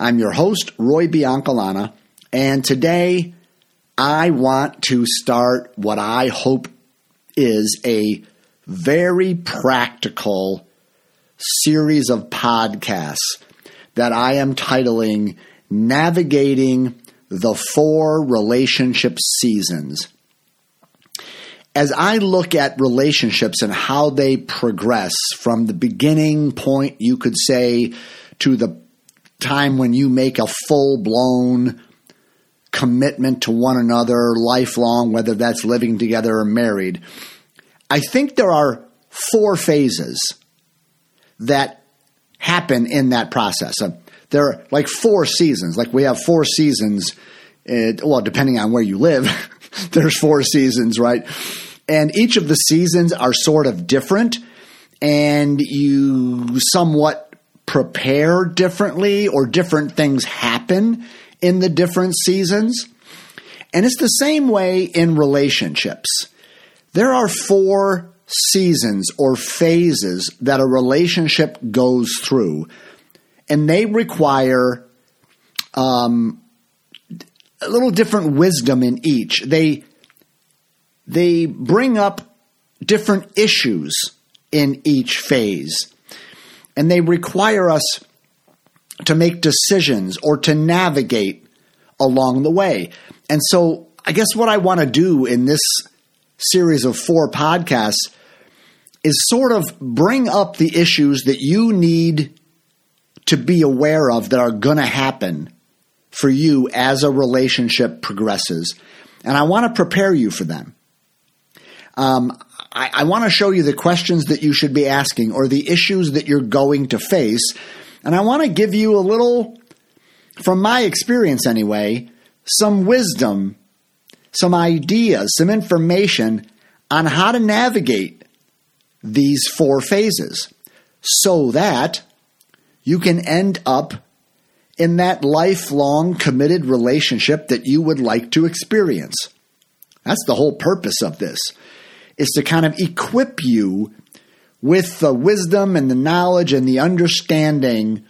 I'm your host, Roy Biancalana, and today I want to start what I hope is a very practical series of podcasts that I am titling Navigating the Four Relationship Seasons. As I look at relationships and how they progress from the beginning point, you could say, to the time when you make a full blown commitment to one another, lifelong, whether that's living together or married. I think there are four phases that happen in that process. Uh, there are like four seasons. Like we have four seasons. Uh, well, depending on where you live, there's four seasons, right? And each of the seasons are sort of different, and you somewhat prepare differently or different things happen in the different seasons. And it's the same way in relationships. There are four seasons or phases that a relationship goes through, and they require um, a little different wisdom in each. They they bring up different issues in each phase and they require us to make decisions or to navigate along the way. And so, I guess what I want to do in this series of four podcasts is sort of bring up the issues that you need to be aware of that are going to happen for you as a relationship progresses. And I want to prepare you for them. Um, I, I want to show you the questions that you should be asking or the issues that you're going to face. And I want to give you a little, from my experience anyway, some wisdom, some ideas, some information on how to navigate these four phases so that you can end up in that lifelong committed relationship that you would like to experience. That's the whole purpose of this is to kind of equip you with the wisdom and the knowledge and the understanding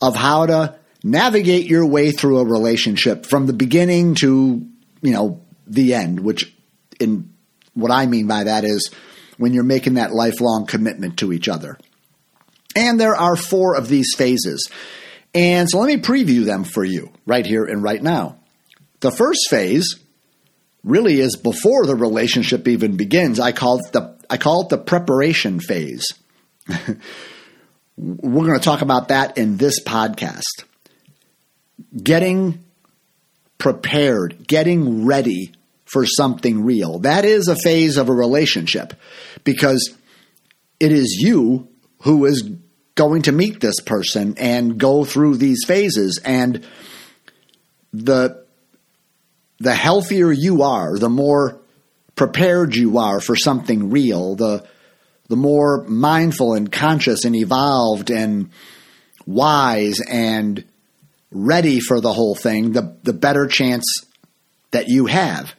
of how to navigate your way through a relationship from the beginning to, you know, the end, which in what I mean by that is when you're making that lifelong commitment to each other. And there are four of these phases. And so let me preview them for you right here and right now. The first phase really is before the relationship even begins. I call it the I call it the preparation phase. We're going to talk about that in this podcast. Getting prepared, getting ready for something real. That is a phase of a relationship because it is you who is going to meet this person and go through these phases and the the healthier you are, the more prepared you are for something real, the the more mindful and conscious and evolved and wise and ready for the whole thing, the the better chance that you have.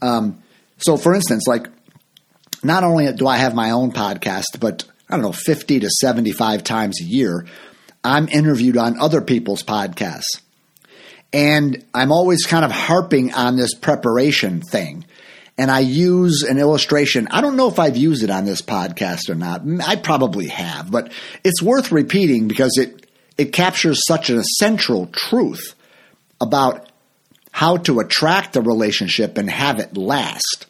Um, so, for instance, like not only do I have my own podcast, but I don't know, fifty to seventy-five times a year, I'm interviewed on other people's podcasts. And I'm always kind of harping on this preparation thing. And I use an illustration. I don't know if I've used it on this podcast or not. I probably have, but it's worth repeating because it, it captures such an essential truth about how to attract a relationship and have it last.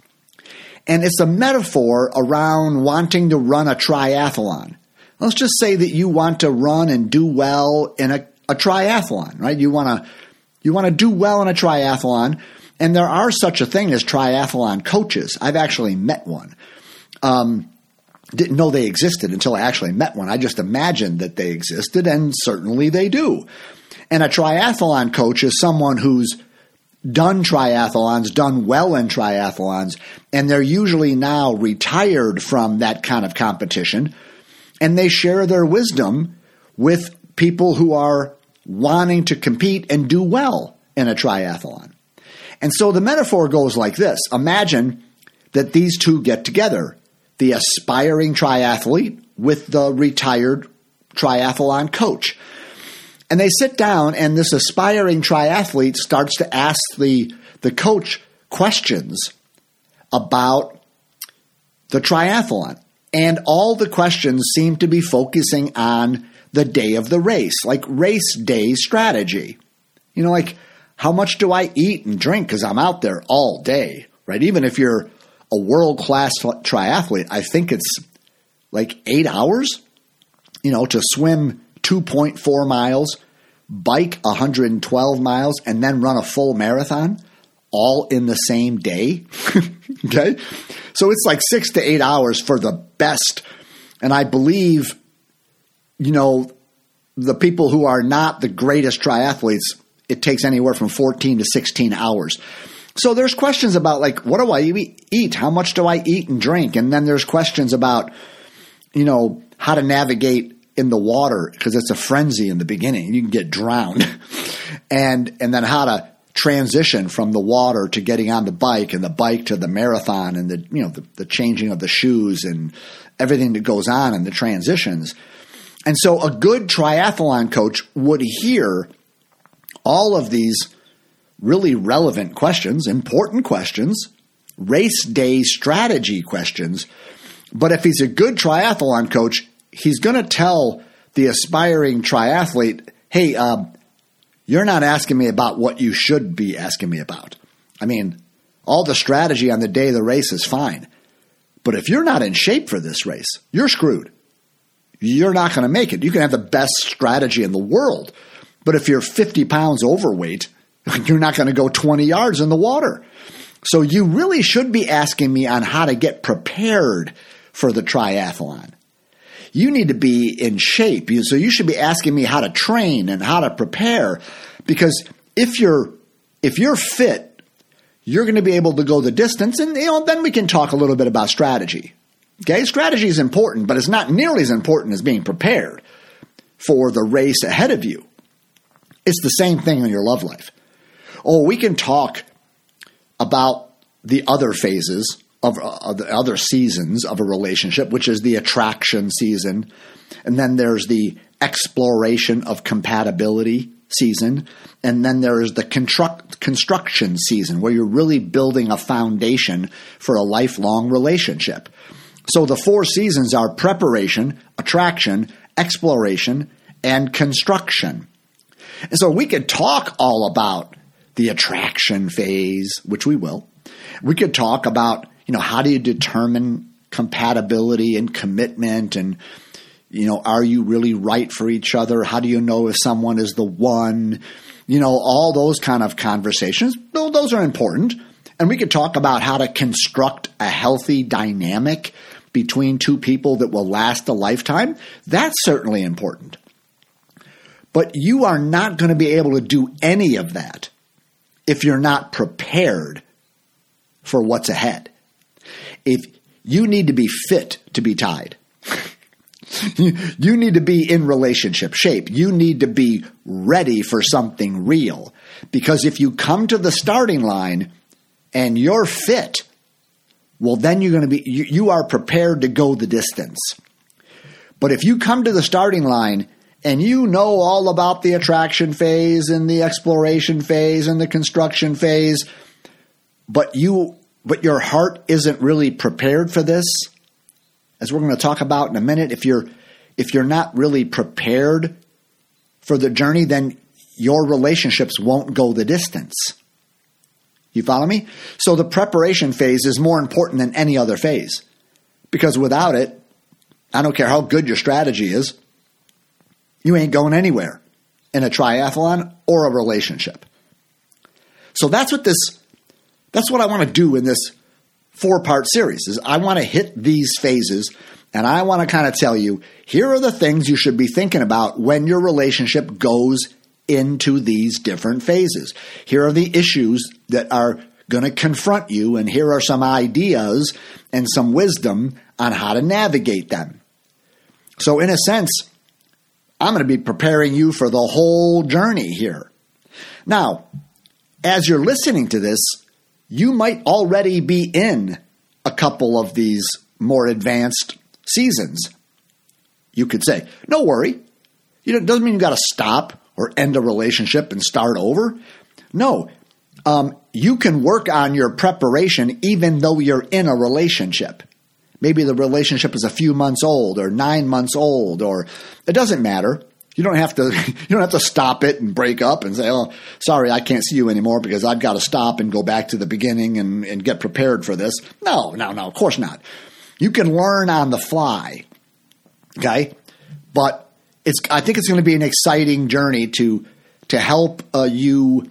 And it's a metaphor around wanting to run a triathlon. Let's just say that you want to run and do well in a, a triathlon, right? You want to you want to do well in a triathlon, and there are such a thing as triathlon coaches. I've actually met one. Um, didn't know they existed until I actually met one. I just imagined that they existed, and certainly they do. And a triathlon coach is someone who's done triathlons, done well in triathlons, and they're usually now retired from that kind of competition. And they share their wisdom with people who are wanting to compete and do well in a triathlon. And so the metaphor goes like this Imagine that these two get together the aspiring triathlete with the retired triathlon coach. And they sit down, and this aspiring triathlete starts to ask the, the coach questions about the triathlon. And all the questions seem to be focusing on the day of the race, like race day strategy. You know, like how much do I eat and drink because I'm out there all day, right? Even if you're a world class triathlete, I think it's like eight hours, you know, to swim 2.4 miles, bike 112 miles, and then run a full marathon all in the same day. okay. So it's like six to eight hours for the best. And I believe, you know, the people who are not the greatest triathletes, it takes anywhere from 14 to 16 hours. So there's questions about like, what do I eat? How much do I eat and drink? And then there's questions about, you know, how to navigate in the water because it's a frenzy in the beginning. You can get drowned. and and then how to transition from the water to getting on the bike and the bike to the marathon and the you know the, the changing of the shoes and everything that goes on in the transitions. And so a good triathlon coach would hear all of these really relevant questions, important questions, race day strategy questions. But if he's a good triathlon coach, he's going to tell the aspiring triathlete, hey, um, you're not asking me about what you should be asking me about. I mean, all the strategy on the day of the race is fine. But if you're not in shape for this race, you're screwed. You're not going to make it. You can have the best strategy in the world. But if you're 50 pounds overweight, you're not going to go 20 yards in the water. So you really should be asking me on how to get prepared for the triathlon you need to be in shape. So you should be asking me how to train and how to prepare because if you're if you're fit, you're going to be able to go the distance and you know then we can talk a little bit about strategy. Okay? Strategy is important, but it's not nearly as important as being prepared for the race ahead of you. It's the same thing in your love life. Oh, we can talk about the other phases of, uh, of the other seasons of a relationship, which is the attraction season. And then there's the exploration of compatibility season. And then there is the construct, construction season where you're really building a foundation for a lifelong relationship. So the four seasons are preparation, attraction, exploration, and construction. And so we could talk all about the attraction phase, which we will. We could talk about you know, how do you determine compatibility and commitment and you know, are you really right for each other? How do you know if someone is the one? You know, all those kind of conversations. Well, those are important. And we could talk about how to construct a healthy dynamic between two people that will last a lifetime. That's certainly important. But you are not going to be able to do any of that if you're not prepared for what's ahead if you need to be fit to be tied. you need to be in relationship shape. You need to be ready for something real. Because if you come to the starting line and you're fit, well, then you're going to be, you, you are prepared to go the distance. But if you come to the starting line and you know all about the attraction phase and the exploration phase and the construction phase, but you but your heart isn't really prepared for this, as we're going to talk about in a minute, if you're if you're not really prepared for the journey, then your relationships won't go the distance. You follow me? So the preparation phase is more important than any other phase. Because without it, I don't care how good your strategy is, you ain't going anywhere in a triathlon or a relationship. So that's what this that's what I want to do in this four part series is I want to hit these phases And I want to kind of tell you here are the things you should be thinking about when your relationship goes into these different phases. Here are the issues that are going to confront you, and here are some ideas and some wisdom on how to navigate them. So, in a sense, I'm going to be preparing you for the whole journey here. Now, as you're listening to this, you might already be in a couple of these more advanced seasons. You could say, no worry. You know, it doesn't mean you got to stop or end a relationship and start over. No, um, you can work on your preparation even though you're in a relationship. Maybe the relationship is a few months old or nine months old, or it doesn't matter. You don't have to you don't have to stop it and break up and say, "Oh, sorry, I can't see you anymore because I've got to stop and go back to the beginning and, and get prepared for this." No, no, no, of course not. You can learn on the fly. Okay? But it's I think it's going to be an exciting journey to to help uh, you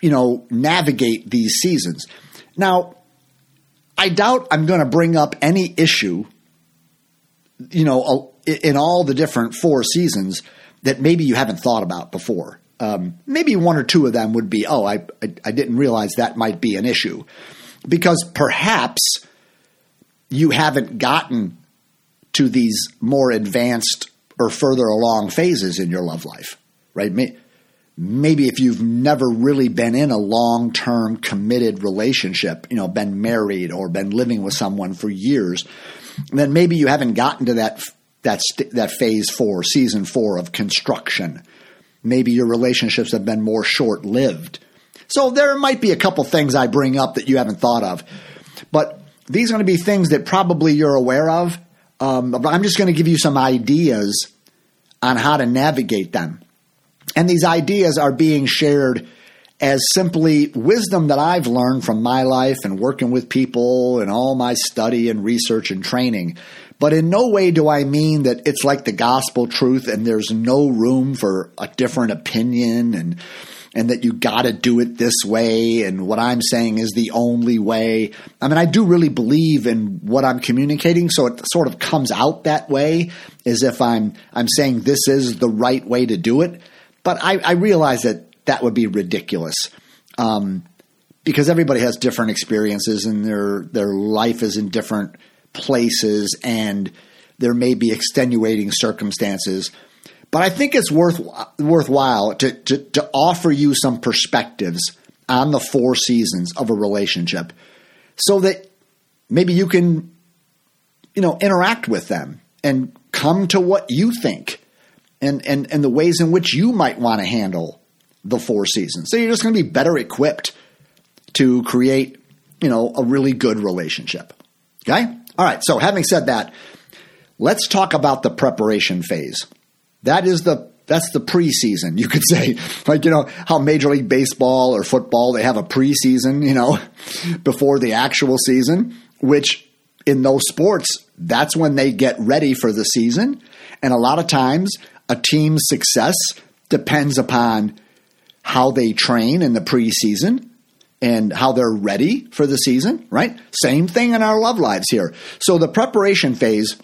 you know navigate these seasons. Now, I doubt I'm going to bring up any issue you know in all the different four seasons that maybe you haven't thought about before. Um, maybe one or two of them would be, oh, I, I, I didn't realize that might be an issue, because perhaps you haven't gotten to these more advanced or further along phases in your love life, right? Maybe if you've never really been in a long term committed relationship, you know, been married or been living with someone for years, then maybe you haven't gotten to that that that phase four, season four of construction. Maybe your relationships have been more short lived. So there might be a couple things I bring up that you haven't thought of, but these are going to be things that probably you're aware of. Um, but I'm just going to give you some ideas on how to navigate them. And these ideas are being shared as simply wisdom that I've learned from my life and working with people and all my study and research and training. But in no way do I mean that it's like the gospel truth and there's no room for a different opinion and and that you got to do it this way and what I'm saying is the only way. I mean, I do really believe in what I'm communicating, so it sort of comes out that way as if I'm I'm saying this is the right way to do it. But I, I realize that that would be ridiculous. Um, because everybody has different experiences and their their life is in different places and there may be extenuating circumstances. But I think it's worth worthwhile to, to, to offer you some perspectives on the four seasons of a relationship so that maybe you can you know interact with them and come to what you think and and, and the ways in which you might want to handle the four seasons. So you're just going to be better equipped to create, you know, a really good relationship. Okay? All right, so having said that, let's talk about the preparation phase. That is the that's the preseason, you could say. Like, you know, how Major League Baseball or football, they have a preseason, you know, before the actual season, which in those sports, that's when they get ready for the season. And a lot of times, a team's success depends upon how they train in the preseason and how they're ready for the season, right? Same thing in our love lives here. So the preparation phase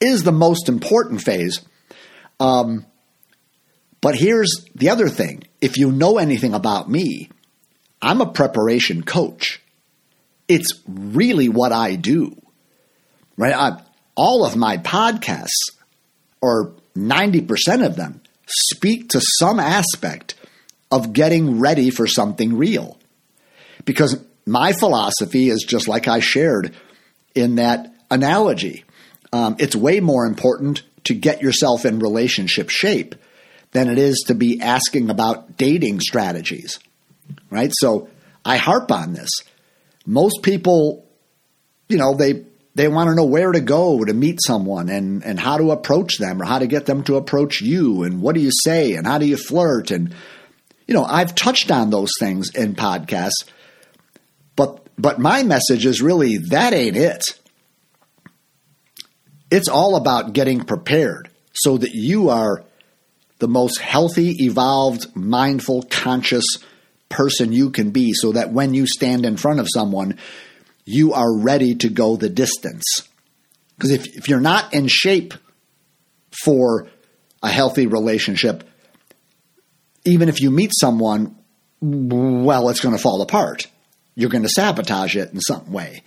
is the most important phase. Um, but here's the other thing if you know anything about me, I'm a preparation coach. It's really what I do, right? I, all of my podcasts, or 90% of them, speak to some aspect of getting ready for something real. Because my philosophy is just like I shared in that analogy. Um, it's way more important to get yourself in relationship shape than it is to be asking about dating strategies, right? So I harp on this. Most people, you know, they they want to know where to go to meet someone and and how to approach them or how to get them to approach you and what do you say and how do you flirt and you know, I've touched on those things in podcasts but but my message is really that ain't it. It's all about getting prepared so that you are the most healthy, evolved, mindful, conscious person you can be so that when you stand in front of someone, you are ready to go the distance. Because if, if you're not in shape for a healthy relationship, even if you meet someone, well, it's going to fall apart. You're going to sabotage it in some way.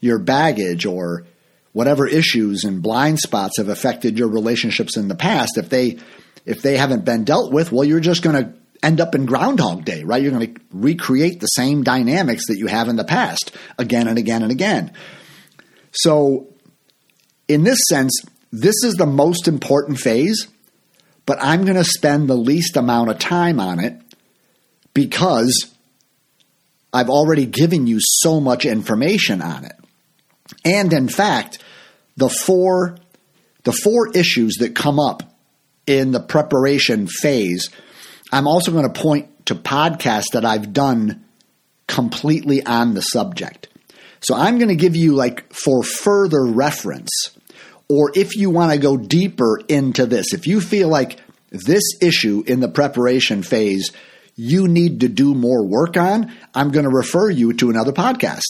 Your baggage or whatever issues and blind spots have affected your relationships in the past, if they if they haven't been dealt with, well, you're just going to end up in Groundhog Day, right? You're going to recreate the same dynamics that you have in the past again and again and again. So, in this sense, this is the most important phase, but I'm going to spend the least amount of time on it because I've already given you so much information on it. And in fact, the four the four issues that come up in the preparation phase, I'm also going to point to podcasts that I've done completely on the subject. So I'm going to give you like for further reference or if you want to go deeper into this, if you feel like this issue in the preparation phase you need to do more work on, I'm going to refer you to another podcast.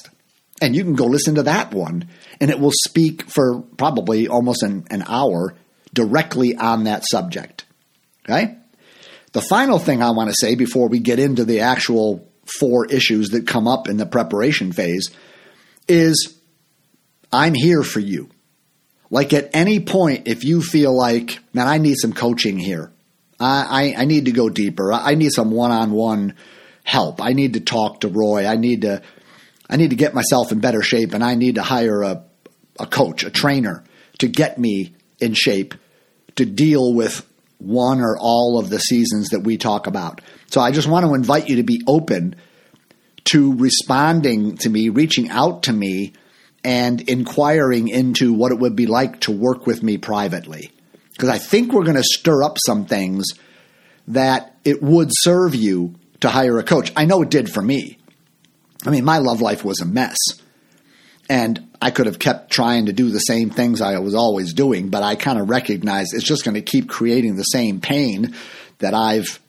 And you can go listen to that one, and it will speak for probably almost an, an hour directly on that subject. Okay? The final thing I want to say before we get into the actual four issues that come up in the preparation phase is I'm here for you. Like at any point, if you feel like, man, I need some coaching here, I, I, I need to go deeper, I need some one on one help, I need to talk to Roy, I need to I need to get myself in better shape and I need to hire a, a coach, a trainer to get me in shape to deal with one or all of the seasons that we talk about. So I just want to invite you to be open to responding to me, reaching out to me, and inquiring into what it would be like to work with me privately. Because I think we're going to stir up some things that it would serve you to hire a coach. I know it did for me. I mean, my love life was a mess. And I could have kept trying to do the same things I was always doing, but I kind of recognized it's just going to keep creating the same pain that I've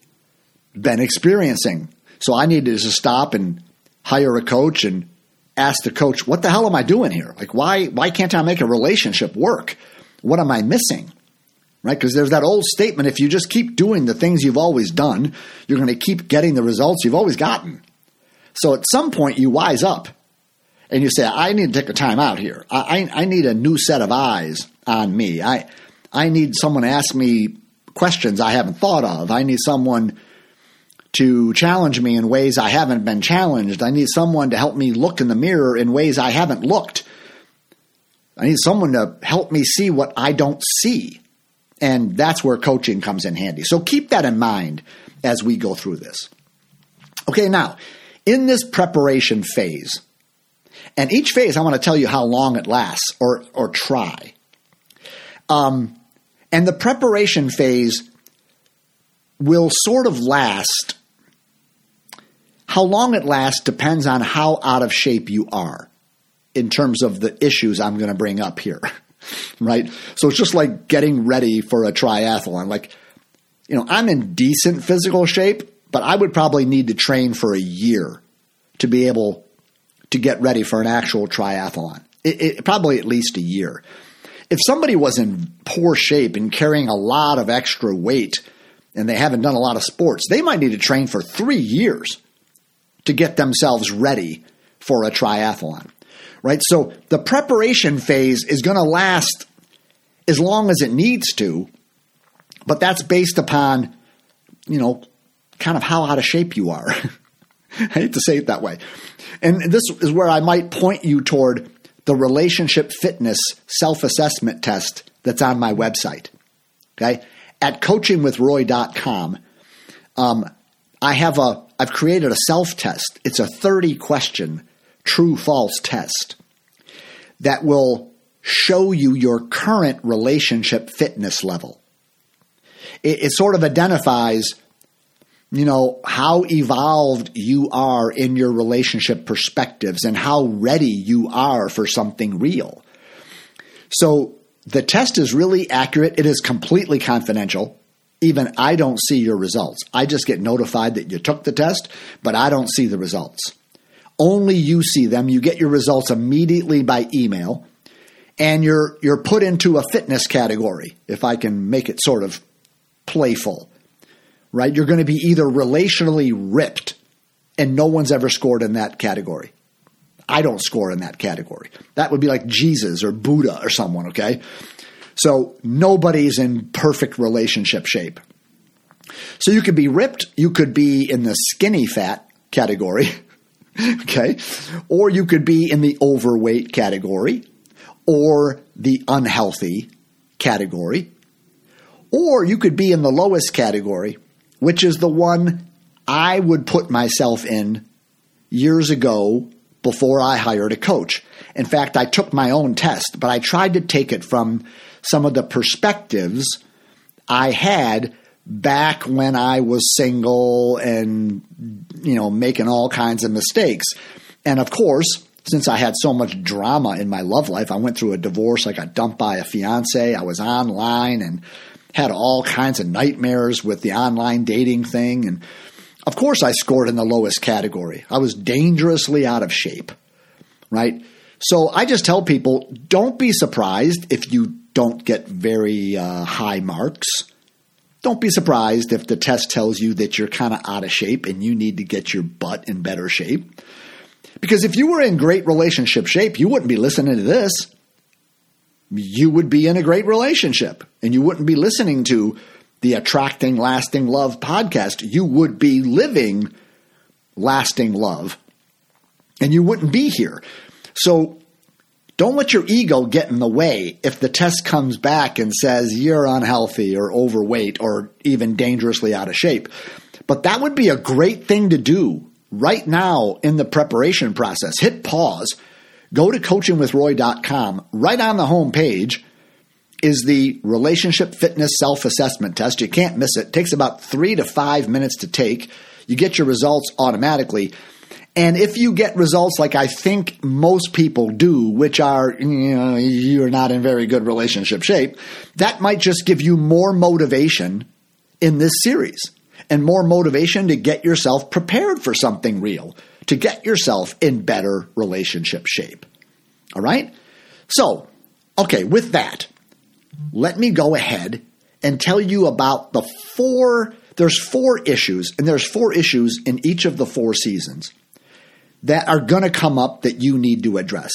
been experiencing. So I needed to stop and hire a coach and ask the coach, "What the hell am I doing here? Like why why can't I make a relationship work? What am I missing?" Right? Because there's that old statement if you just keep doing the things you've always done, you're going to keep getting the results you've always gotten. So at some point, you wise up and you say, I need to take a time out here. I, I, I need a new set of eyes on me. I, I need someone to ask me questions I haven't thought of. I need someone to challenge me in ways I haven't been challenged. I need someone to help me look in the mirror in ways I haven't looked. I need someone to help me see what I don't see. And that's where coaching comes in handy. So keep that in mind as we go through this. Okay, now, in this preparation phase, and each phase I want to tell you how long it lasts or, or try. Um, and the preparation phase will sort of last. How long it lasts depends on how out of shape you are in terms of the issues I'm going to bring up here. right? So it's just like getting ready for a triathlon. Like, you know, I'm in decent physical shape, but I would probably need to train for a year to be able to get ready for an actual triathlon. It, it, probably at least a year. If somebody was in poor shape and carrying a lot of extra weight and they haven't done a lot of sports, they might need to train for three years to get themselves ready for a triathlon. Right? So the preparation phase is going to last as long as it needs to, but that's based upon, you know, kind of how out of shape you are. I hate to say it that way. And this is where I might point you toward the relationship fitness self assessment test that's on my website. Okay. At coachingwithroy.com, um, I have a, I've created a self test. It's a 30 question true false test that will show you your current relationship fitness level. It, it sort of identifies you know, how evolved you are in your relationship perspectives and how ready you are for something real. So the test is really accurate. It is completely confidential. Even I don't see your results. I just get notified that you took the test, but I don't see the results. Only you see them. You get your results immediately by email. and you're you're put into a fitness category, if I can make it sort of playful. Right? You're going to be either relationally ripped and no one's ever scored in that category. I don't score in that category. That would be like Jesus or Buddha or someone, okay? So nobody's in perfect relationship shape. So you could be ripped, you could be in the skinny fat category, okay? Or you could be in the overweight category or the unhealthy category. Or you could be in the lowest category, which is the one I would put myself in years ago before I hired a coach. In fact, I took my own test, but I tried to take it from some of the perspectives I had back when I was single and, you know, making all kinds of mistakes. And of course, since I had so much drama in my love life, I went through a divorce. I got dumped by a fiance. I was online and had all kinds of nightmares with the online dating thing. And of course, I scored in the lowest category. I was dangerously out of shape, right? So I just tell people don't be surprised if you don't get very uh, high marks. Don't be surprised if the test tells you that you're kind of out of shape and you need to get your butt in better shape. Because if you were in great relationship shape, you wouldn't be listening to this. You would be in a great relationship and you wouldn't be listening to the Attracting Lasting Love podcast. You would be living lasting love and you wouldn't be here. So don't let your ego get in the way if the test comes back and says you're unhealthy or overweight or even dangerously out of shape. But that would be a great thing to do right now in the preparation process. Hit pause, go to coachingwithroy.com. Right on the home page is the relationship fitness self assessment test. You can't miss it. it. Takes about three to five minutes to take. You get your results automatically. And if you get results like I think most people do, which are, you know, you're not in very good relationship shape, that might just give you more motivation in this series and more motivation to get yourself prepared for something real, to get yourself in better relationship shape. All right? So, okay, with that, let me go ahead and tell you about the four, there's four issues, and there's four issues in each of the four seasons that are going to come up that you need to address.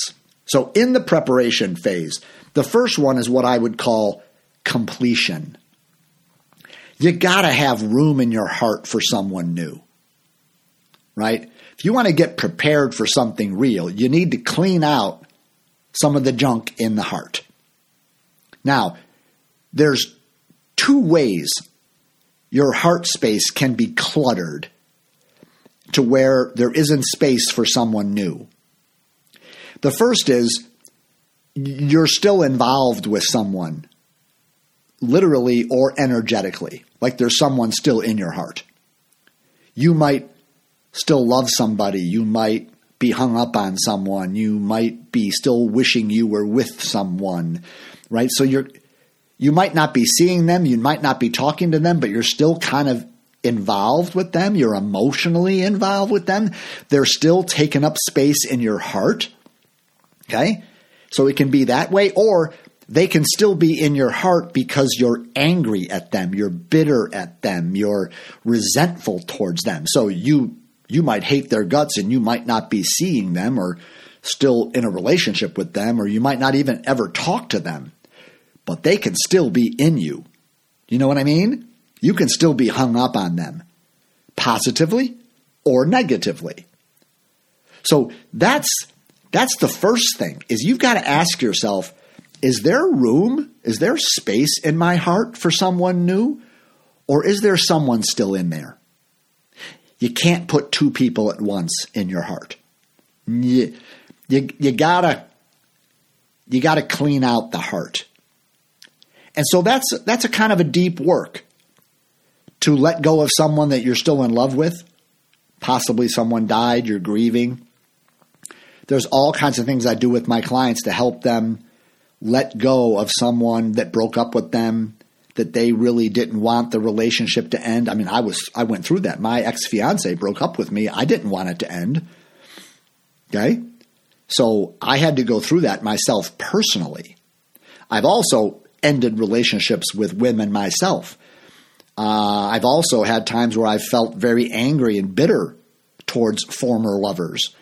So, in the preparation phase, the first one is what I would call completion. You got to have room in your heart for someone new, right? If you want to get prepared for something real, you need to clean out some of the junk in the heart. Now, there's two ways your heart space can be cluttered to where there isn't space for someone new. The first is you're still involved with someone, literally or energetically, like there's someone still in your heart. You might still love somebody, you might be hung up on someone, you might be still wishing you were with someone, right? So you're you might not be seeing them, you might not be talking to them, but you're still kind of involved with them, you're emotionally involved with them, they're still taking up space in your heart. Okay? So it can be that way, or they can still be in your heart because you're angry at them, you're bitter at them, you're resentful towards them. So you you might hate their guts and you might not be seeing them or still in a relationship with them or you might not even ever talk to them. But they can still be in you. You know what I mean? you can still be hung up on them positively or negatively. So that's that's the first thing is you've got to ask yourself is there room is there space in my heart for someone new or is there someone still in there you can't put two people at once in your heart you, you, you gotta you gotta clean out the heart and so that's that's a kind of a deep work to let go of someone that you're still in love with. Possibly someone died, you're grieving. There's all kinds of things I do with my clients to help them let go of someone that broke up with them, that they really didn't want the relationship to end. I mean, I was I went through that. My ex-fiance broke up with me. I didn't want it to end. Okay? So I had to go through that myself personally. I've also ended relationships with women myself. Uh, I've also had times where I felt very angry and bitter towards former lovers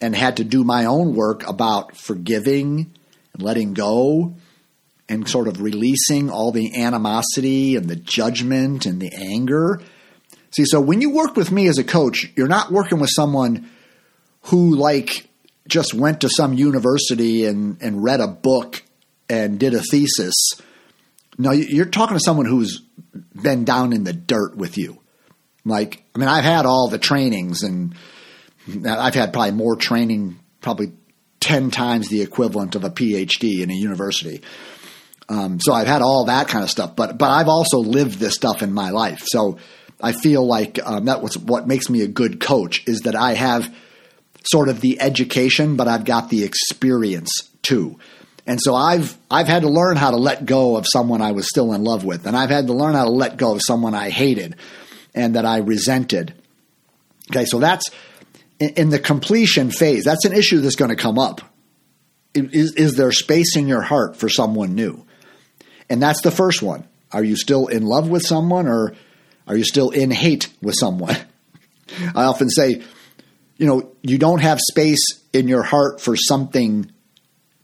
and had to do my own work about forgiving and letting go and sort of releasing all the animosity and the judgment and the anger. See, so when you work with me as a coach, you're not working with someone who, like, just went to some university and, and read a book and did a thesis. No, you're talking to someone who's been down in the dirt with you. Like, I mean, I've had all the trainings and I've had probably more training, probably 10 times the equivalent of a PhD in a university. Um, so I've had all that kind of stuff, but but I've also lived this stuff in my life. So I feel like um, that was what makes me a good coach is that I have sort of the education, but I've got the experience too. And so I've I've had to learn how to let go of someone I was still in love with, and I've had to learn how to let go of someone I hated and that I resented. Okay, so that's in, the completion phase. That's an issue that's going to come up. Is, is there space in your heart for someone new? And that's the first one. Are you still in love with someone or are you still in hate with someone? I often say, you know, you don't have space in your heart for something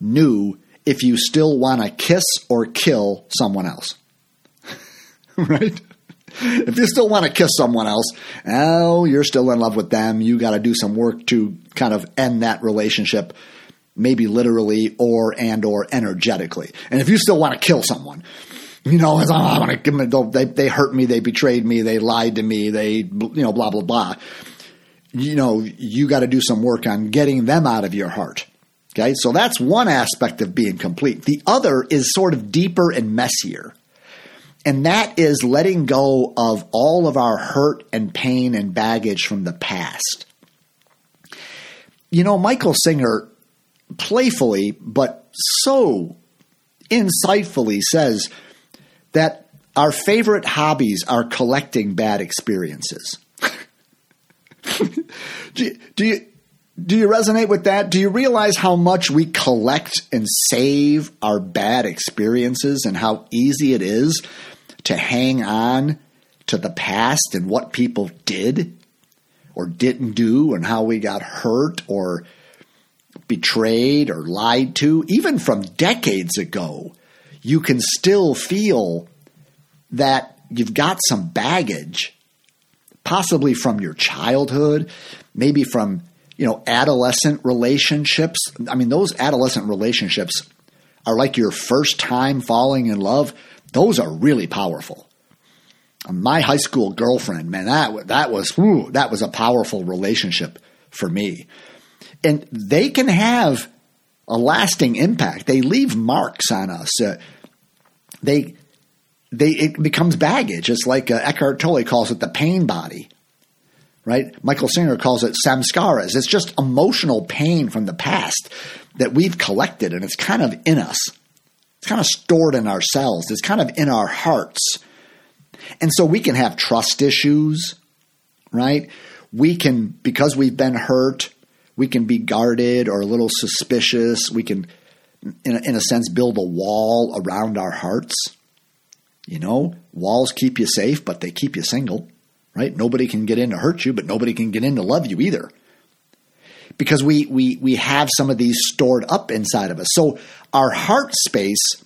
new if you still want to kiss or kill someone else. right? If you still want to kiss someone else, oh, you're still in love with them. You got to do some work to kind of end that relationship maybe literally or and or energetically. And if you still want to kill someone, you know, oh, I want to give them, they, they hurt me, they betrayed me, they lied to me, they, you know, blah, blah, blah. You know, you got to do some work on getting them out of your heart. Okay. So that's one aspect of being complete. The other is sort of deeper and messier. And that is letting go of all of our hurt and pain and baggage from the past. You know, Michael Singer playfully, but so insightfully says that our favorite hobbies are collecting bad experiences. do, do, you do you resonate with that? Do you realize how much we collect and save our bad experiences and how easy it is to hang on to the past and what people did or didn't do and how we got hurt or betrayed or lied to, even from decades ago, you can still feel that you've got some baggage, possibly from your childhood, maybe from you know adolescent relationships. I mean, those adolescent relationships are like your first time falling in love. Those are really powerful. My high school girlfriend, man, that that was whew, that was a powerful relationship for me and they can have a lasting impact. They leave marks on us. Uh, they they it becomes baggage. It's like uh, Eckhart Tolle calls it the pain body, right? Michael Singer calls it samskaras. It's just emotional pain from the past that we've collected, and it's kind of in us. It's kind of stored in our cells. It's kind of in our hearts, and so we can have trust issues, right? We can because we've been hurt we can be guarded or a little suspicious. We can, in a, in a sense, build a wall around our hearts. You know, walls keep you safe, but they keep you single, right? Nobody can get in to hurt you, but nobody can get in to love you either. Because we, we, we have some of these stored up inside of us. So our heart space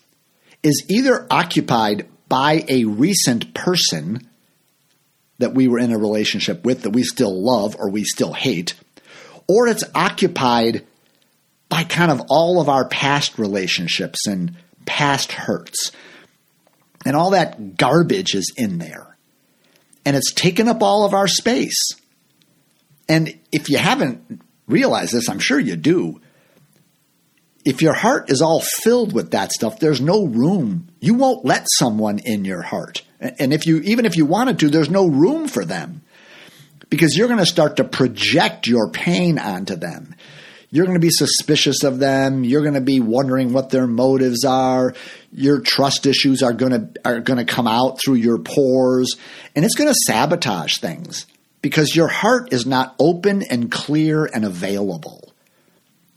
is either occupied by a recent person that we were in a relationship with that we still love or we still hate, or it's occupied by kind of all of our past relationships and past hurts. And all that garbage is in there. And it's taken up all of our space. And if you haven't realized this, I'm sure you do. If your heart is all filled with that stuff, there's no room. You won't let someone in your heart. And if you even if you wanted to, there's no room for them because you're going to start to project your pain onto them. You're going to be suspicious of them. You're going to be wondering what their motives are. Your trust issues are going to are going to come out through your pores and it's going to sabotage things because your heart is not open and clear and available.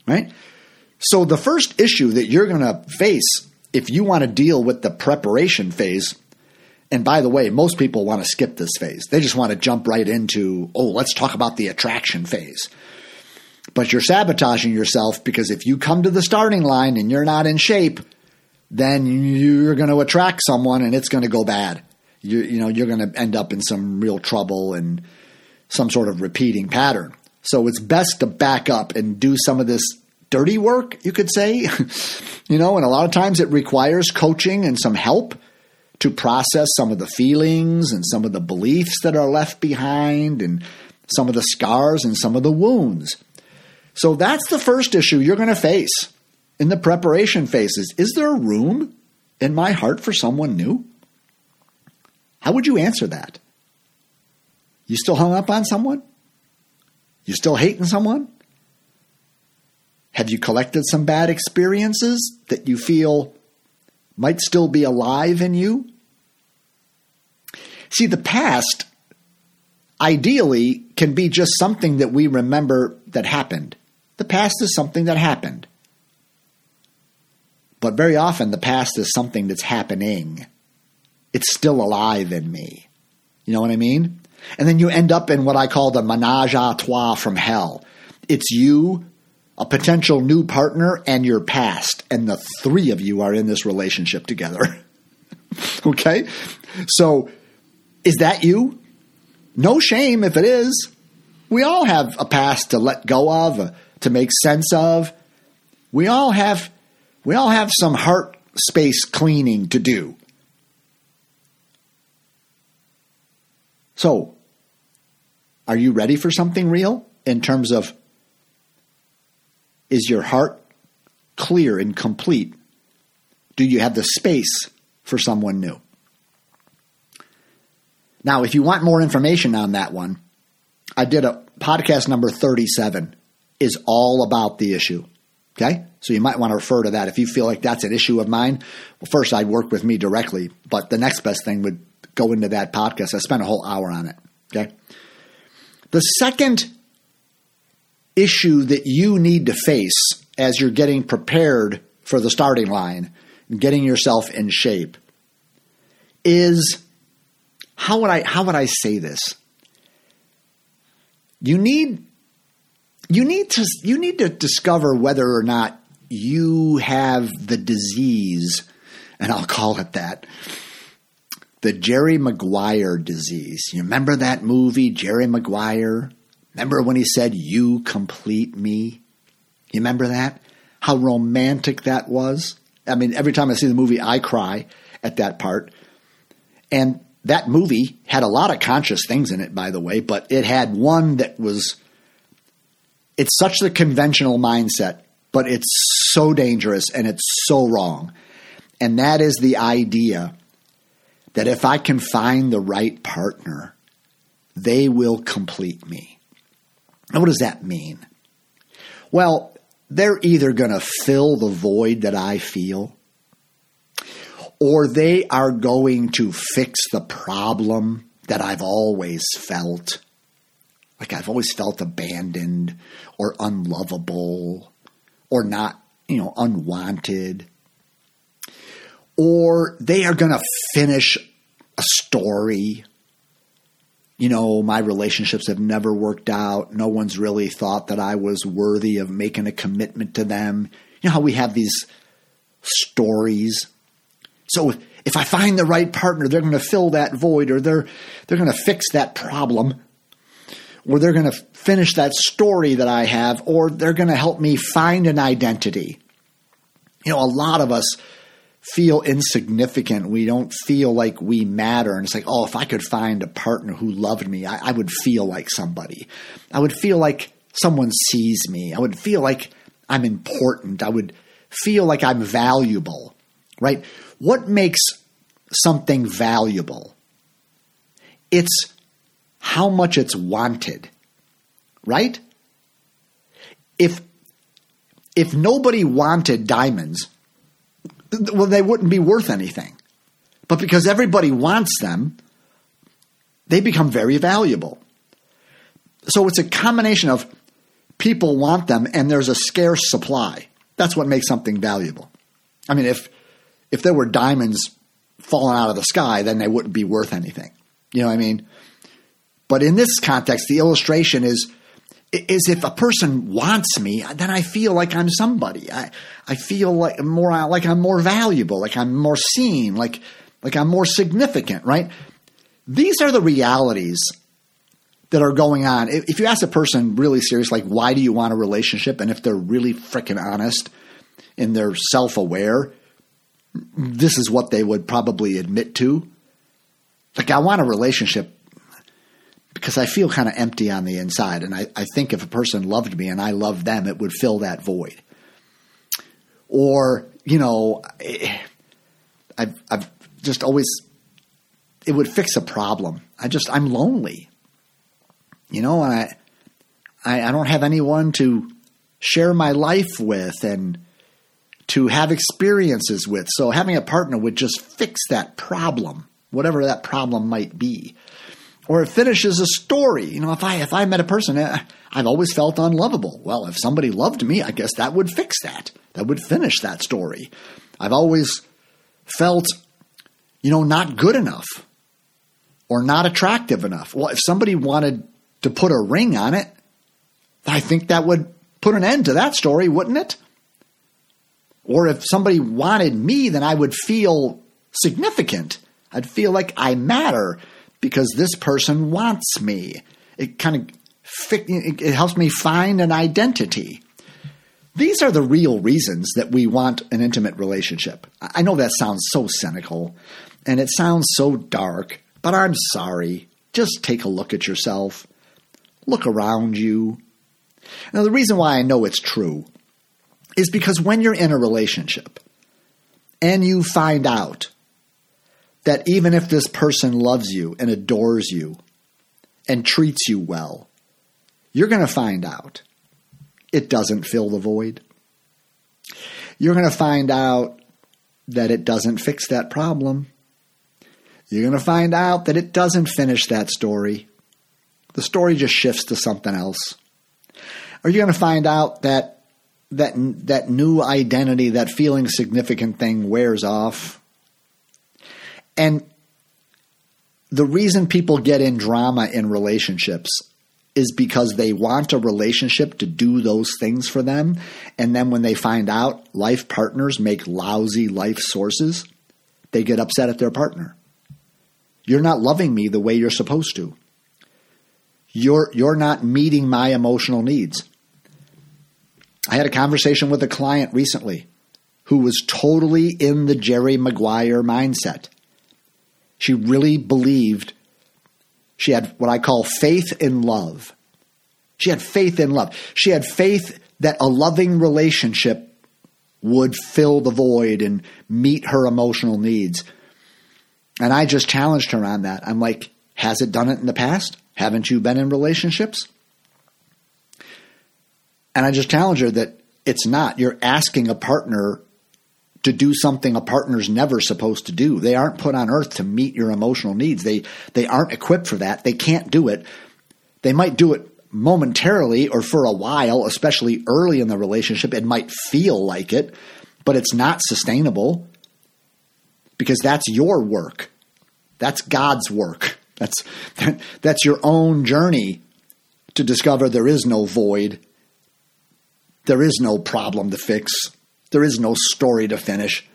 right? So the first issue that you're going to face if you want to deal with the preparation phase, and by the way, most people want to skip this phase. They just want to jump right into, oh, let's talk about the attraction phase. But you're sabotaging yourself because if you come to the starting line and you're not in shape, then you're going to attract someone and it's going to go bad. You, you know, you're going to end up in some real trouble and some sort of repeating pattern. So it's best to back up and do some of this dirty work, you could say. you know, and a lot of times it requires coaching and some help to process some of the feelings and some of the beliefs that are left behind and some of the scars and some of the wounds. So that's the first issue you're going to face in the preparation phases. Is there room in my heart for someone new? How would you answer that? You still hung up on someone? You still hating someone? Have you collected some bad experiences that you feel might still be alive in you? See, the past ideally can be just something that we remember that happened. The past is something that happened. But very often, the past is something that's happening. It's still alive in me. You know what I mean? And then you end up in what I call the menage a trois from hell. It's you a potential new partner, and your past. And the three of you are in this relationship together. okay? So, is that you? No shame if it is. We all have a past to let go of, uh, to make sense of. We all have we all have some heart space cleaning to do. So, are you ready for something real in terms of is your heart clear and complete? Do you have the space for someone new? Now, if you want more information on that one, I did a podcast number 37 is all about the issue. Okay? So you might want to refer to that if you feel like that's an issue of mine. Well, first, I'd work with me directly, but the next best thing would go into that podcast. I spent a whole hour on it. Okay? The second issue that you need to face as you're getting prepared for the starting line and getting yourself in shape is how would I how would I say this? You need you need to you need to discover whether or not you have the disease, and I'll call it that. The Jerry Maguire disease. You remember that movie, Jerry Maguire? Remember when he said, You complete me? You remember that? How romantic that was? I mean, every time I see the movie, I cry at that part. And that movie had a lot of conscious things in it, by the way, but it had one that was. It's such the conventional mindset, but it's so dangerous and it's so wrong. And that is the idea that if I can find the right partner, they will complete me. Now, what does that mean? Well, they're either going to fill the void that I feel, or they are going to fix the problem that I've always felt. Like I've always felt abandoned or unlovable or not, you know, unwanted. Or they are going to finish a story you know, my relationships have never worked out. No one's really thought that I was worthy of making a commitment to them. You know how we have these stories. So if, I find the right partner, they're going to fill that void or they're they're going to fix that problem or they're going to finish that story that I have or they're going to help me find an identity. You know, a lot of us feel insignificant. We don't feel like we matter. And it's like, oh, if I could find a partner who loved me, I, I, would feel like somebody. I would feel like someone sees me. I would feel like I'm important. I would feel like I'm valuable, right? What makes something valuable? It's how much it's wanted, right? If if nobody wanted diamonds, well, they wouldn't be worth anything. But because everybody wants them, they become very valuable. So it's a combination of people want them and there's a scarce supply. That's what makes something valuable. I mean, if if there were diamonds falling out of the sky, then they wouldn't be worth anything. You know what I mean? But in this context, the illustration is is if a person wants me, then I feel like I'm somebody. I I feel like more like I'm more valuable, like I'm more seen, like like I'm more significant, right? These are the realities that are going on. If you ask a person really serious, like why do you want a relationship, and if they're really freaking honest and they're self aware, this is what they would probably admit to. Like I want a relationship because I feel kind of empty on the inside. And I, I think if a person loved me and I loved them, it would fill that void. Or, you know, I've, I've just always, it would fix a problem. I just, I'm lonely. You know, and I, I, I don't have anyone to share my life with and to have experiences with. So having a partner would just fix that problem, whatever that problem might be or it finishes a story. You know, if I if I met a person, eh, I've always felt unlovable. Well, if somebody loved me, I guess that would fix that. That would finish that story. I've always felt, you know, not good enough or not attractive enough. Well, if somebody wanted to put a ring on it, I think that would put an end to that story, wouldn't it? Or if somebody wanted me, then I would feel significant. I'd feel like I matter because this person wants me. It kind of it helps me find an identity. These are the real reasons that we want an intimate relationship. I know that sounds so cynical and it sounds so dark, but I'm sorry. Just take a look at yourself. Look around you. Now, the reason why I know it's true is because when you're in a relationship and you find out that even if this person loves you and adores you and treats you well, you're going to find out it doesn't fill the void. You're going to find out that it doesn't fix that problem. You're going to find out that it doesn't finish that story. The story just shifts to something else. Or you're going to find out that that that new identity, that feeling significant thing wears off and the reason people get in drama in relationships is because they want a relationship to do those things for them. And then when they find out life partners make lousy life sources, they get upset at their partner. You're not loving me the way you're supposed to. You're, you're not meeting my emotional needs. I had a conversation with a client recently who was totally in the Jerry Maguire mindset. She really believed she had what I call faith in love. She had faith in love. She had faith that a loving relationship would fill the void and meet her emotional needs. And I just challenged her on that. I'm like, has it done it in the past? Haven't you been in relationships? And I just challenge her that it's not. You're asking a partner to do something a partner's never supposed to do. They aren't put on earth to meet your emotional needs. They they aren't equipped for that. They can't do it. They might do it momentarily or for a while, especially early in the relationship. It might feel like it, but it's not sustainable because that's your work. That's God's work. That's that's your own journey to discover there is no void. There is no problem to fix there is no story to finish,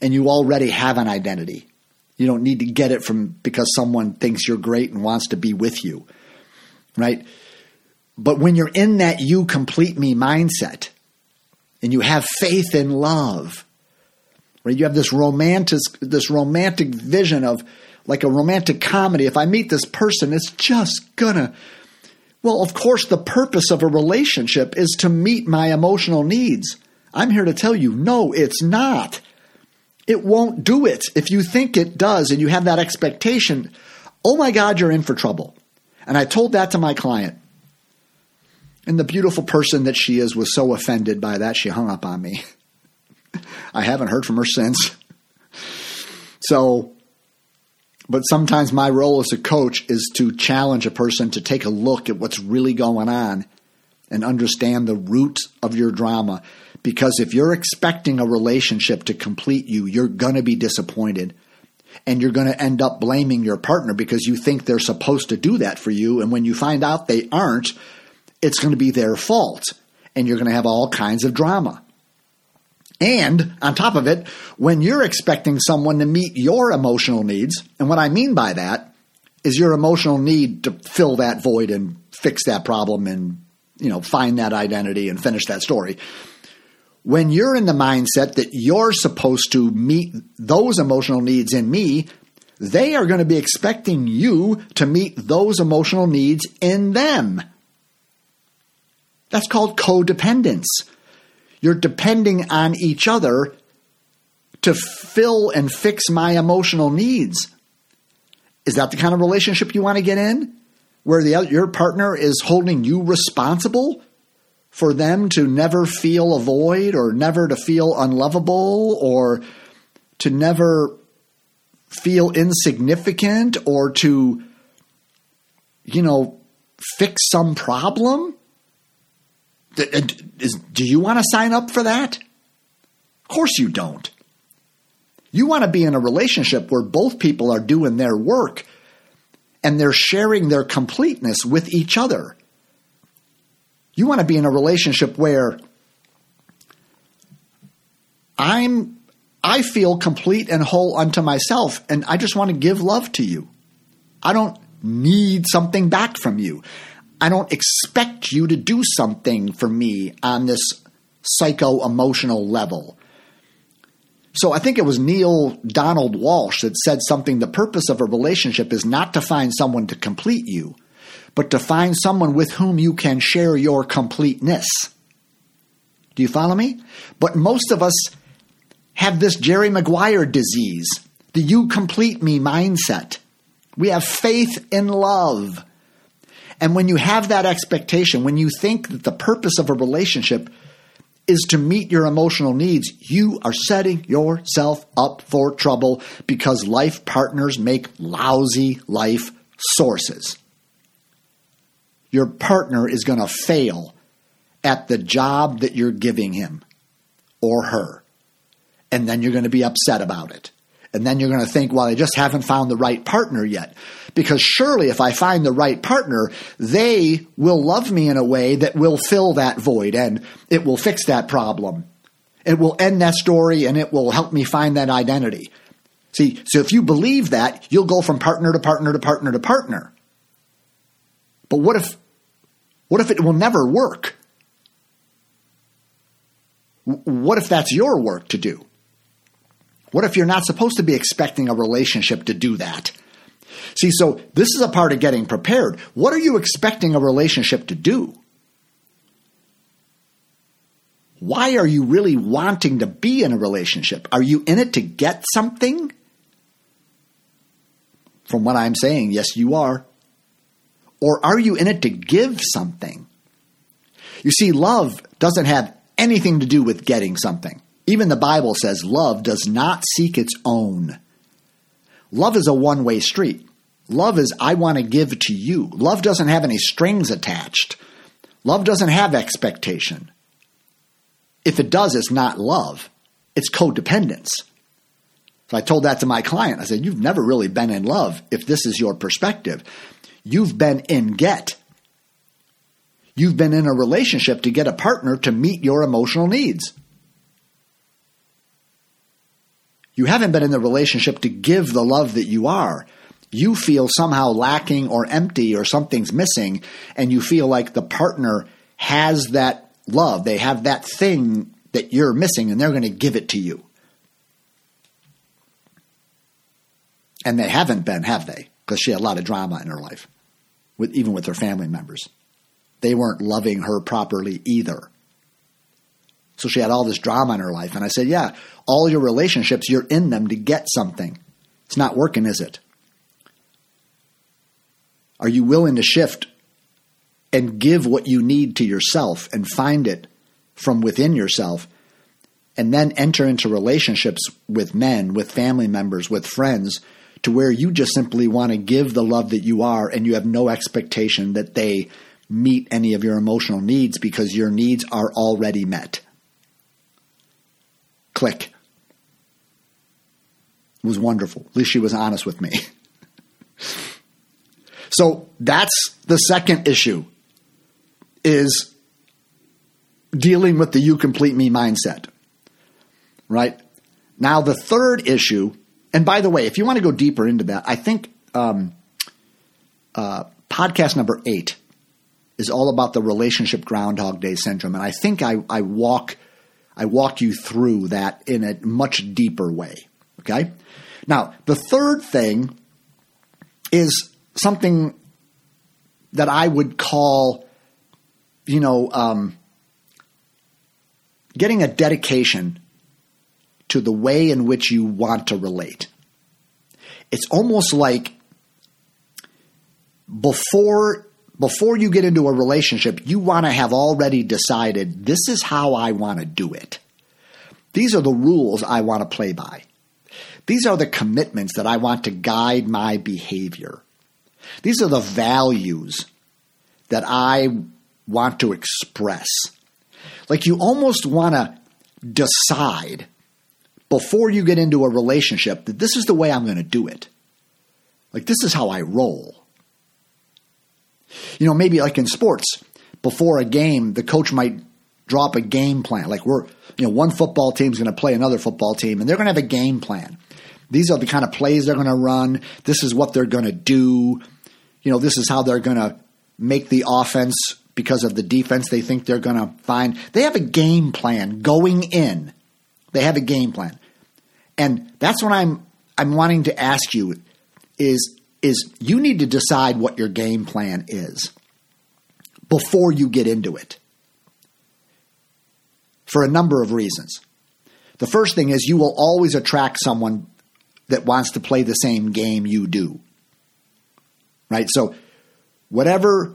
and you already have an identity. You don't need to get it from because someone thinks you're great and wants to be with you, right? But when you're in that you complete me mindset and you have faith in love, right? You have this romantic this romantic vision of like a romantic comedy. If I meet this person, it's just gonna well, of course, the purpose of a relationship is to meet my emotional needs. I'm here to tell you, no, it's not. It won't do it. If you think it does and you have that expectation, oh my God, you're in for trouble. And I told that to my client. And the beautiful person that she is was so offended by that, she hung up on me. I haven't heard from her since. So, but sometimes my role as a coach is to challenge a person to take a look at what's really going on and understand the root of your drama. Because if you're expecting a relationship to complete you, you're going to be disappointed. And you're going to end up blaming your partner because you think they're supposed to do that for you. And when you find out they aren't, it's going to be their fault. And you're going to have all kinds of drama. And on top of it, when you're expecting someone to meet your emotional needs, and what I mean by that is your emotional need to fill that void and fix that problem and you know find that identity and finish that story. When you're in the mindset that you're supposed to meet those emotional needs in me, they are going to be expecting you to meet those emotional needs in them. That's called codependence. You're depending on each other to fill and fix my emotional needs. Is that the kind of relationship you want to get in? Where the your partner is holding you responsible for them to never feel a void or never to feel unlovable or to never feel insignificant or to you know fix some problem? Uh, do you want to sign up for that? Of course you don't. You want to be in a relationship where both people are doing their work and they're sharing their completeness with each other. You want to be in a relationship where I'm I feel complete and whole unto myself and I just want to give love to you. I don't need something back from you. I don't expect you to do something for me on this psycho emotional level. So I think it was Neale Donald Walsch that said something the purpose of a relationship is not to find someone to complete you, but to find someone with whom you can share your completeness. Do you follow me? But most of us have this Jerry Maguire disease, the you complete me mindset. We have faith in love. And when you have that expectation, when you think that the purpose of a relationship is to meet your emotional needs, you are setting yourself up for trouble because life partners make lousy life sources. Your partner is going to fail at the job that you're giving him or her. And then you're going to be upset about it. And then you're going to think, well, I just haven't found the right partner yet. Because surely if I find the right partner, they will love me in a way that will fill that void and it will fix that problem. It will end that story and it will help me find that identity. See, so if you believe that, you'll go from partner to partner to partner to partner. But what if what if it will never work? What if that's your work to do? What if you're not supposed to be expecting a relationship to do that? See, so this is a part of getting prepared. What are you expecting a relationship to do? Why are you really wanting to be in a relationship? Are you in it to get something? From what I'm saying, yes, you are. Or are you in it to give something? You see, love doesn't have anything to do with getting something. Even the Bible says love does not seek its own. Love is a one way street. Love is, I want to give to you. Love doesn't have any strings attached. Love doesn't have expectation. If it does, it's not love, it's codependence. So I told that to my client. I said, You've never really been in love if this is your perspective. You've been in get. You've been in a relationship to get a partner to meet your emotional needs. You haven't been in the relationship to give the love that you are. You feel somehow lacking or empty or something's missing, and you feel like the partner has that love. They have that thing that you're missing, and they're going to give it to you. And they haven't been, have they? Because she had a lot of drama in her life, with, even with her family members. They weren't loving her properly either. So she had all this drama in her life. And I said, Yeah, all your relationships, you're in them to get something. It's not working, is it? Are you willing to shift and give what you need to yourself and find it from within yourself? And then enter into relationships with men, with family members, with friends, to where you just simply want to give the love that you are and you have no expectation that they meet any of your emotional needs because your needs are already met. Click. It was wonderful. At least she was honest with me. so that's the second issue is dealing with the you complete me mindset. Right? Now the third issue, and by the way, if you want to go deeper into that, I think um, uh, podcast number eight is all about the relationship Groundhog Day syndrome, and I think I, I walk I walk you through that in a much deeper way. Okay, now the third thing is something that I would call, you know, um, getting a dedication to the way in which you want to relate. It's almost like before before you get into a relationship, you want to have already decided this is how I want to do it. These are the rules I want to play by. These are the commitments that I want to guide my behavior. These are the values that I want to express. Like you almost want to decide before you get into a relationship that this is the way I'm going to do it. Like this is how I roll. You know, maybe like in sports, before a game, the coach might drop a game plan. Like we're, you know, one football team's going to play another football team, and they're going to have a game plan. These are the kind of plays they're going to run. This is what they're going to do. You know, this is how they're going to make the offense because of the defense they think they're going to find. They have a game plan going in. They have a game plan. And that's what I'm I'm wanting to ask you is is you need to decide what your game plan is before you get into it for a number of reasons. The first thing is you will always attract someone that wants to play the same game you do. Right? So, whatever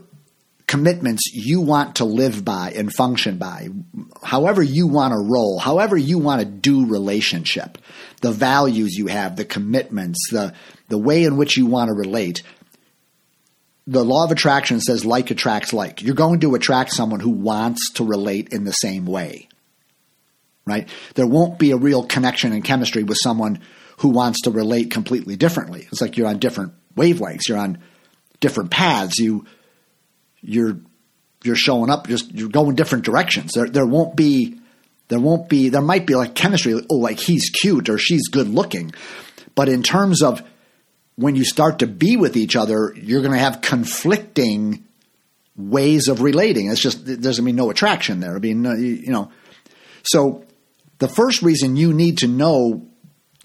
commitments you want to live by and function by, however you want to roll, however you want to do relationship, the values you have, the commitments, the the way in which you want to relate. The law of attraction says like attracts like. You're going to attract someone who wants to relate in the same way. Right? There won't be a real connection and chemistry with someone who wants to relate completely differently. It's like you're on different wavelengths, you're on different paths. You you're you're showing up just you're going different directions. There there won't be there won't be there might be like chemistry oh like he's cute or she's good looking. But in terms of when you start to be with each other, you're going to have conflicting ways of relating. It's just it doesn't mean no attraction there. I mean, you know. So the first reason you need to know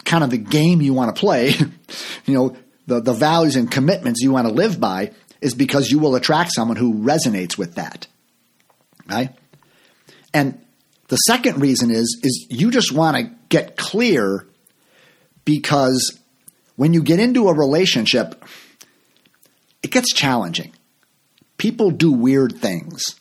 kind of the game you want to play, you know, the, the values and commitments you want to live by is because you will attract someone who resonates with that. Right? And the second reason is is you just want to get clear because when you get into a relationship, it gets challenging. People do weird things.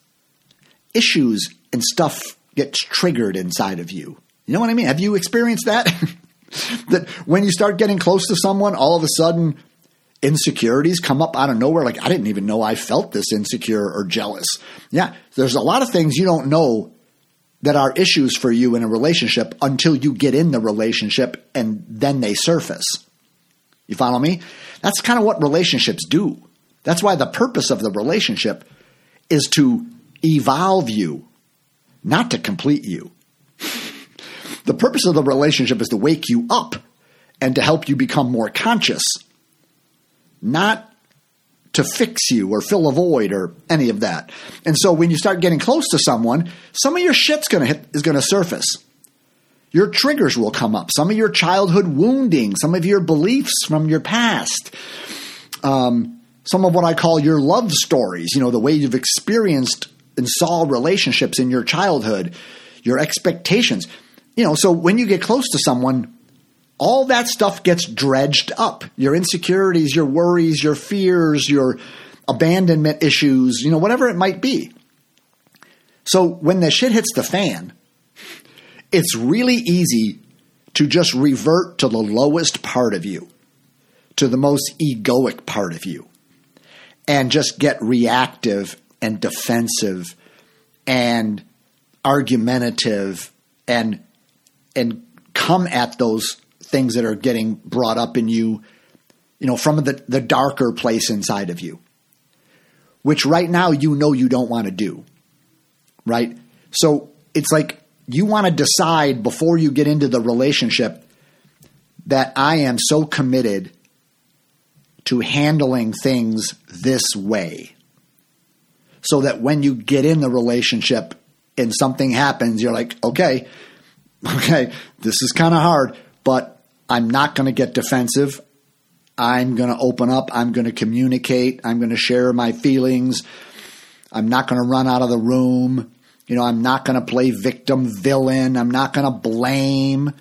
Issues and stuff gets triggered inside of you. You know what I mean? Have you experienced that? that when you start getting close to someone, all of a sudden insecurities come up out of nowhere. Like, I didn't even know I felt this insecure or jealous. Yeah, there's a lot of things you don't know that are issues for you in a relationship until you get in the relationship and then they surface. You follow me? That's kind of what relationships do. That's why the purpose of the relationship is to evolve you, not to complete you. The purpose of the relationship is to wake you up and to help you become more conscious, not to fix you or fill a void or any of that. And so when you start getting close to someone, some of your shit's going to hit is going to surface. Your triggers will come up. Some of your childhood wounding, some of your beliefs from your past, um, some of what I call your love stories, you know, the way you've experienced and saw relationships in your childhood, your expectations. You know, so when you get close to someone, all that stuff gets dredged up. Your insecurities, your worries, your fears, your abandonment issues, you know, whatever it might be. So when the shit hits the fan, it's really easy to just revert to the lowest part of you, to the most egoic part of you, and just get reactive and defensive and argumentative and and come at those things that are getting brought up in you, you know, from the, the darker place inside of you, which right now you know you don't want to do. Right? So it's like you want to decide before you get into the relationship that I am so committed to handling things this way. So that when you get in the relationship and something happens, you're like, okay, okay, this is kind of hard, but I'm not going to get defensive. I'm going to open up. I'm going to communicate. I'm going to share my feelings. I'm not going to run out of the room. You know, I'm not going to play victim villain. I'm not going to blame.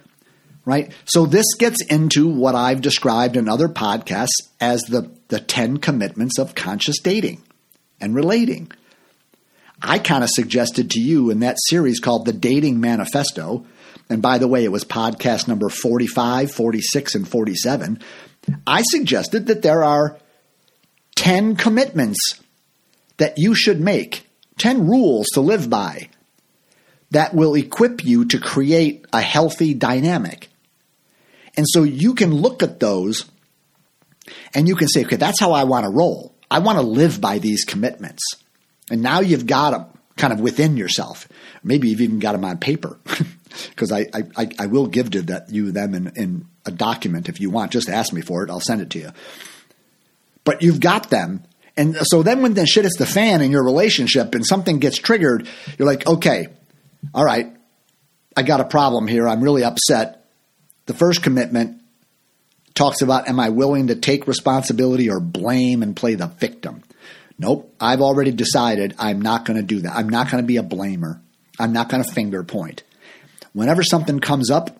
Right? So this gets into what I've described in other podcasts as the, the 10 commitments of conscious dating and relating. I kind of suggested to you in that series called The Dating Manifesto and by the way, it was podcast number 45, 46, and 47, I suggested that there are 10 commitments that you should make, 10 rules to live by that will equip you to create a healthy dynamic. And so you can look at those and you can say, okay, that's how I want to roll. I want to live by these commitments. And now you've got them kind of within yourself. Maybe you've even got them on paper. because I, I, I will give to that you them in, in a document if you want. Just ask me for it. I'll send it to you. But you've got them. And so then when the shit hits the fan in your relationship and something gets triggered, you're like, okay, all right, I got a problem here. I'm really upset. The first commitment talks about am I willing to take responsibility or blame and play the victim? Nope. I've already decided I'm not going to do that. I'm not going to be a blamer. I'm not going to finger point whenever something comes up,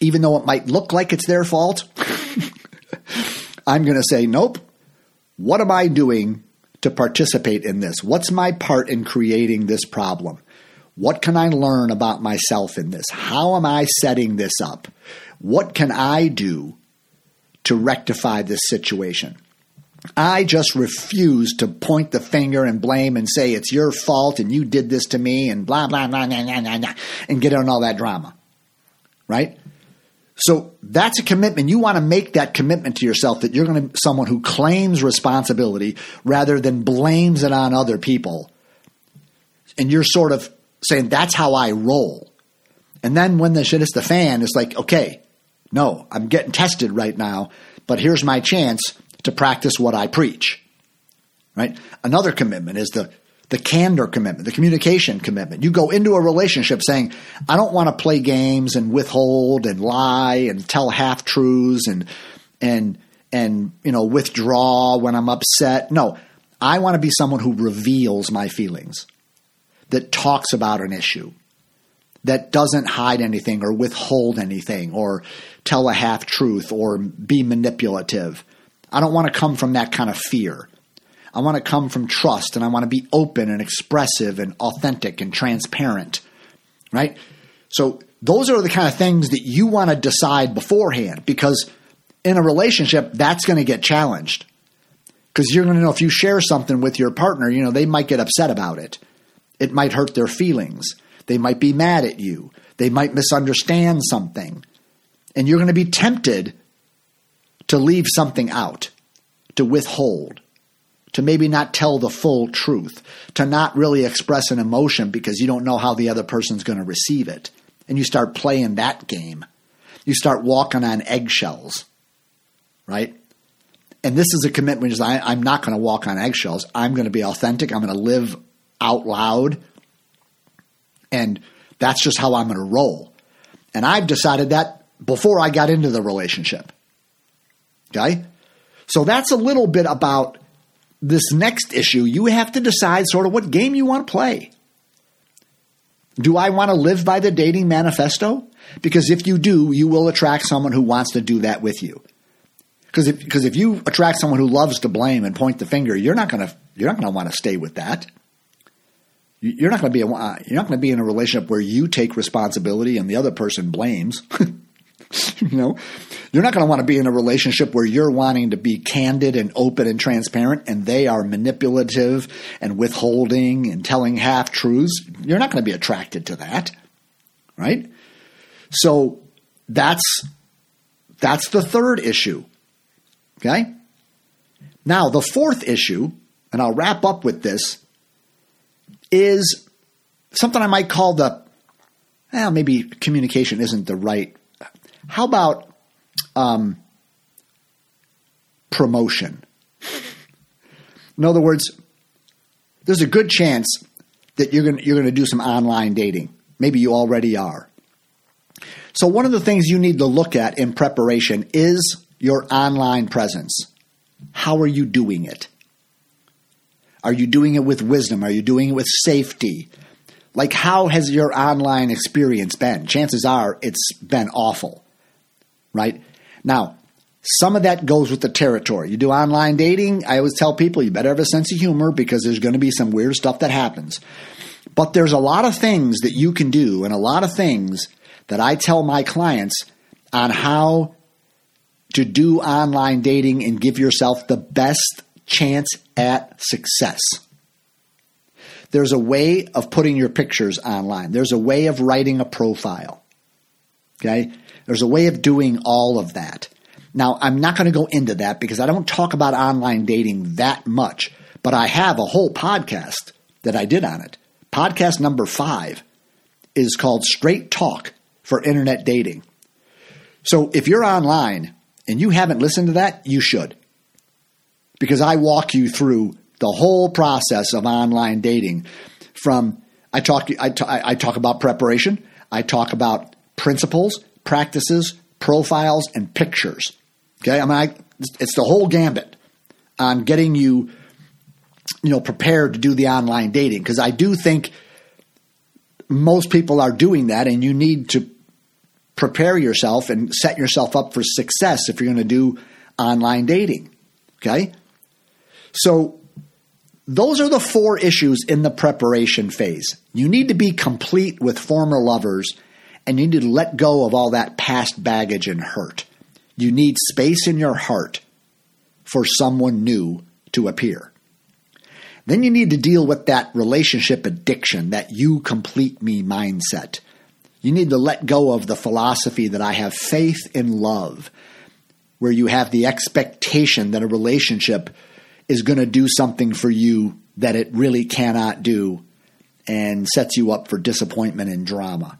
even though it might look like it's their fault, I'm going to say, nope. What am I doing to participate in this? What's my part in creating this problem? What can I learn about myself in this? How am I setting this up? What can I do to rectify this situation? I just refuse to point the finger and blame and say it's your fault and you did this to me and blah, blah, blah, blah, blah, blah, and get on all that drama. Right? So that's a commitment. You want to make that commitment to yourself that you're going to be someone who claims responsibility rather than blames it on other people. And you're sort of saying, that's how I roll. And then when the shit hits the fan, it's like, okay, no, I'm getting tested right now, but here's my chance to practice what I preach. Right? Another commitment is the the candor commitment, the communication commitment. You go into a relationship saying, I don't want to play games and withhold and lie and tell half truths and and and you know withdraw when I'm upset. No, I want to be someone who reveals my feelings, that talks about an issue, that doesn't hide anything or withhold anything or tell a half truth or be manipulative. I don't want to come from that kind of fear. I want to come from trust and I want to be open and expressive and authentic and transparent. Right? So those are the kind of things that you want to decide beforehand because in a relationship, that's going to get challenged. Because you're going to know if you share something with your partner, you know, they might get upset about it. It might hurt their feelings. They might be mad at you. They might misunderstand something. And you're going to be tempted to leave something out, to withhold, to maybe not tell the full truth, to not really express an emotion because you don't know how the other person's going to receive it. And you start playing that game. You start walking on eggshells, right? And this is a commitment. Is I, I'm not going to walk on eggshells. I'm going to be authentic. I'm going to live out loud. And that's just how I'm going to roll. And I've decided that before I got into the relationship. Okay? So that's a little bit about this next issue. You have to decide sort of what game you want to play. Do I want to live by the dating manifesto? Because if you do, you will attract someone who wants to do that with you. Because if, because if you attract someone who loves to blame and point the finger, you're not going to you're not going to want to stay with that. You're not going to be a, uh, you're not going to be in a relationship where you take responsibility and the other person blames. you know, you're not going to want to be in a relationship where you're wanting to be candid and open and transparent and they are manipulative and withholding and telling half truths. You're not going to be attracted to that. Right? So that's that's the third issue. Okay? Now, the fourth issue, and I'll wrap up with this, is something I might call the well, maybe communication isn't the right. How about um, promotion? In other words, there's a good chance that you're going you're going to do some online dating. Maybe you already are. So one of the things you need to look at in preparation is your online presence. How are you doing it? Are you doing it with wisdom? Are you doing it with safety? Like, how has your online experience been? Chances are it's been awful, right? Now, some of that goes with the territory. You do online dating, I always tell people you better have a sense of humor because there's going to be some weird stuff that happens. But there's a lot of things that you can do and a lot of things that I tell my clients on how to do online dating and give yourself the best chance at success. There's a way of putting your pictures online. There's a way of writing a profile. Okay? There's a way of doing all of that. Now, I'm not going to go into that because I don't talk about online dating that much, but I have a whole podcast that I did on it. Podcast number five is called Straight Talk for Internet Dating. So if you're online and you haven't listened to that, you should. Because I walk you through the whole process of online dating from I talk I, I talk about preparation, I talk about principles, practices, profiles, and pictures. Okay, I mean, I, it's the whole gambit on getting you, you know, prepared to do the online dating because I do think most people are doing that, and you need to prepare yourself and set yourself up for success if you're going to do online dating. Okay, so those are the four issues in the preparation phase. You need to be complete with former lovers and you need to let go of all that past baggage and hurt. You need space in your heart for someone new to appear. Then you need to deal with that relationship addiction, that you complete me mindset. You need to let go of the philosophy that I have faith in love, where you have the expectation that a relationship is going to do something for you that it really cannot do and sets you up for disappointment and drama.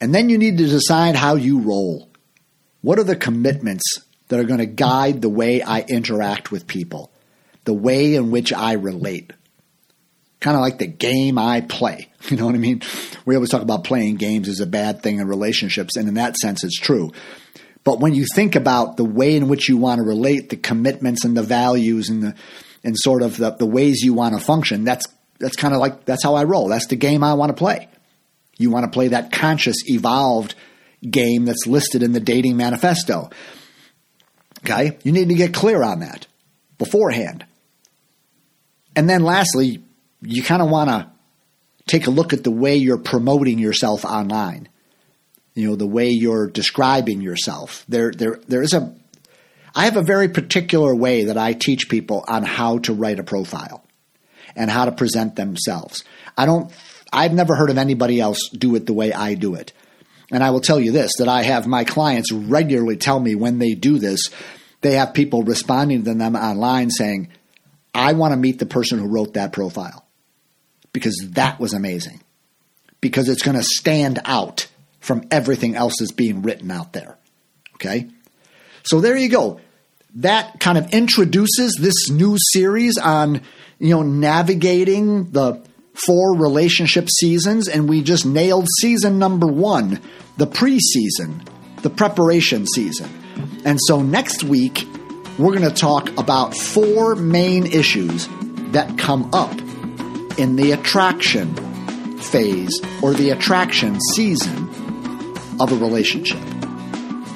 And then you need to decide how you roll. What are the commitments that are going to guide the way I interact with people, the way in which I relate? Kind of like the game I play. You know what I mean? We always talk about playing games as a bad thing in relationships, and in that sense, it's true. But when you think about the way in which you want to relate, the commitments and the values and the and sort of the, the ways you want to function, that's that's kind of like that's how I roll. That's the game I want to play. You want to play that conscious, evolved game that's listed in the dating manifesto. Okay? You need to get clear on that beforehand. And then lastly, you kind of want to take a look at the way you're promoting yourself online you know the way you're describing yourself there there there is a I have a very particular way that I teach people on how to write a profile and how to present themselves. I don't I've never heard of anybody else do it the way I do it. And I will tell you this that I have my clients regularly tell me when they do this, they have people responding to them online saying, I want to meet the person who wrote that profile because that was amazing. Because it's going to stand out from everything else that's being written out there. Okay? So there you go. That kind of introduces this new series on, you know, navigating the four relationship seasons, and we just nailed season number one, the preseason, the preparation season. And so next week, we're going to talk about four main issues that come up in the attraction phase or the attraction season of a relationship.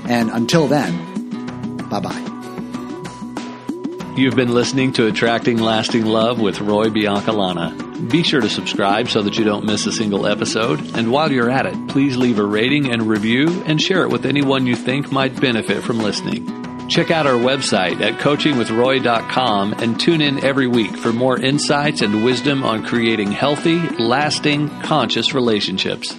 And until then, bye bye. You've been listening to Attracting Lasting Love with Roy Biancalana. Be sure to subscribe so that you don't miss a single episode. And while you're at it, please leave a rating and review and share it with anyone you think might benefit from listening. Check out our website at coachingwithroy.com and tune in every week for more insights and wisdom on creating healthy, lasting, conscious relationships.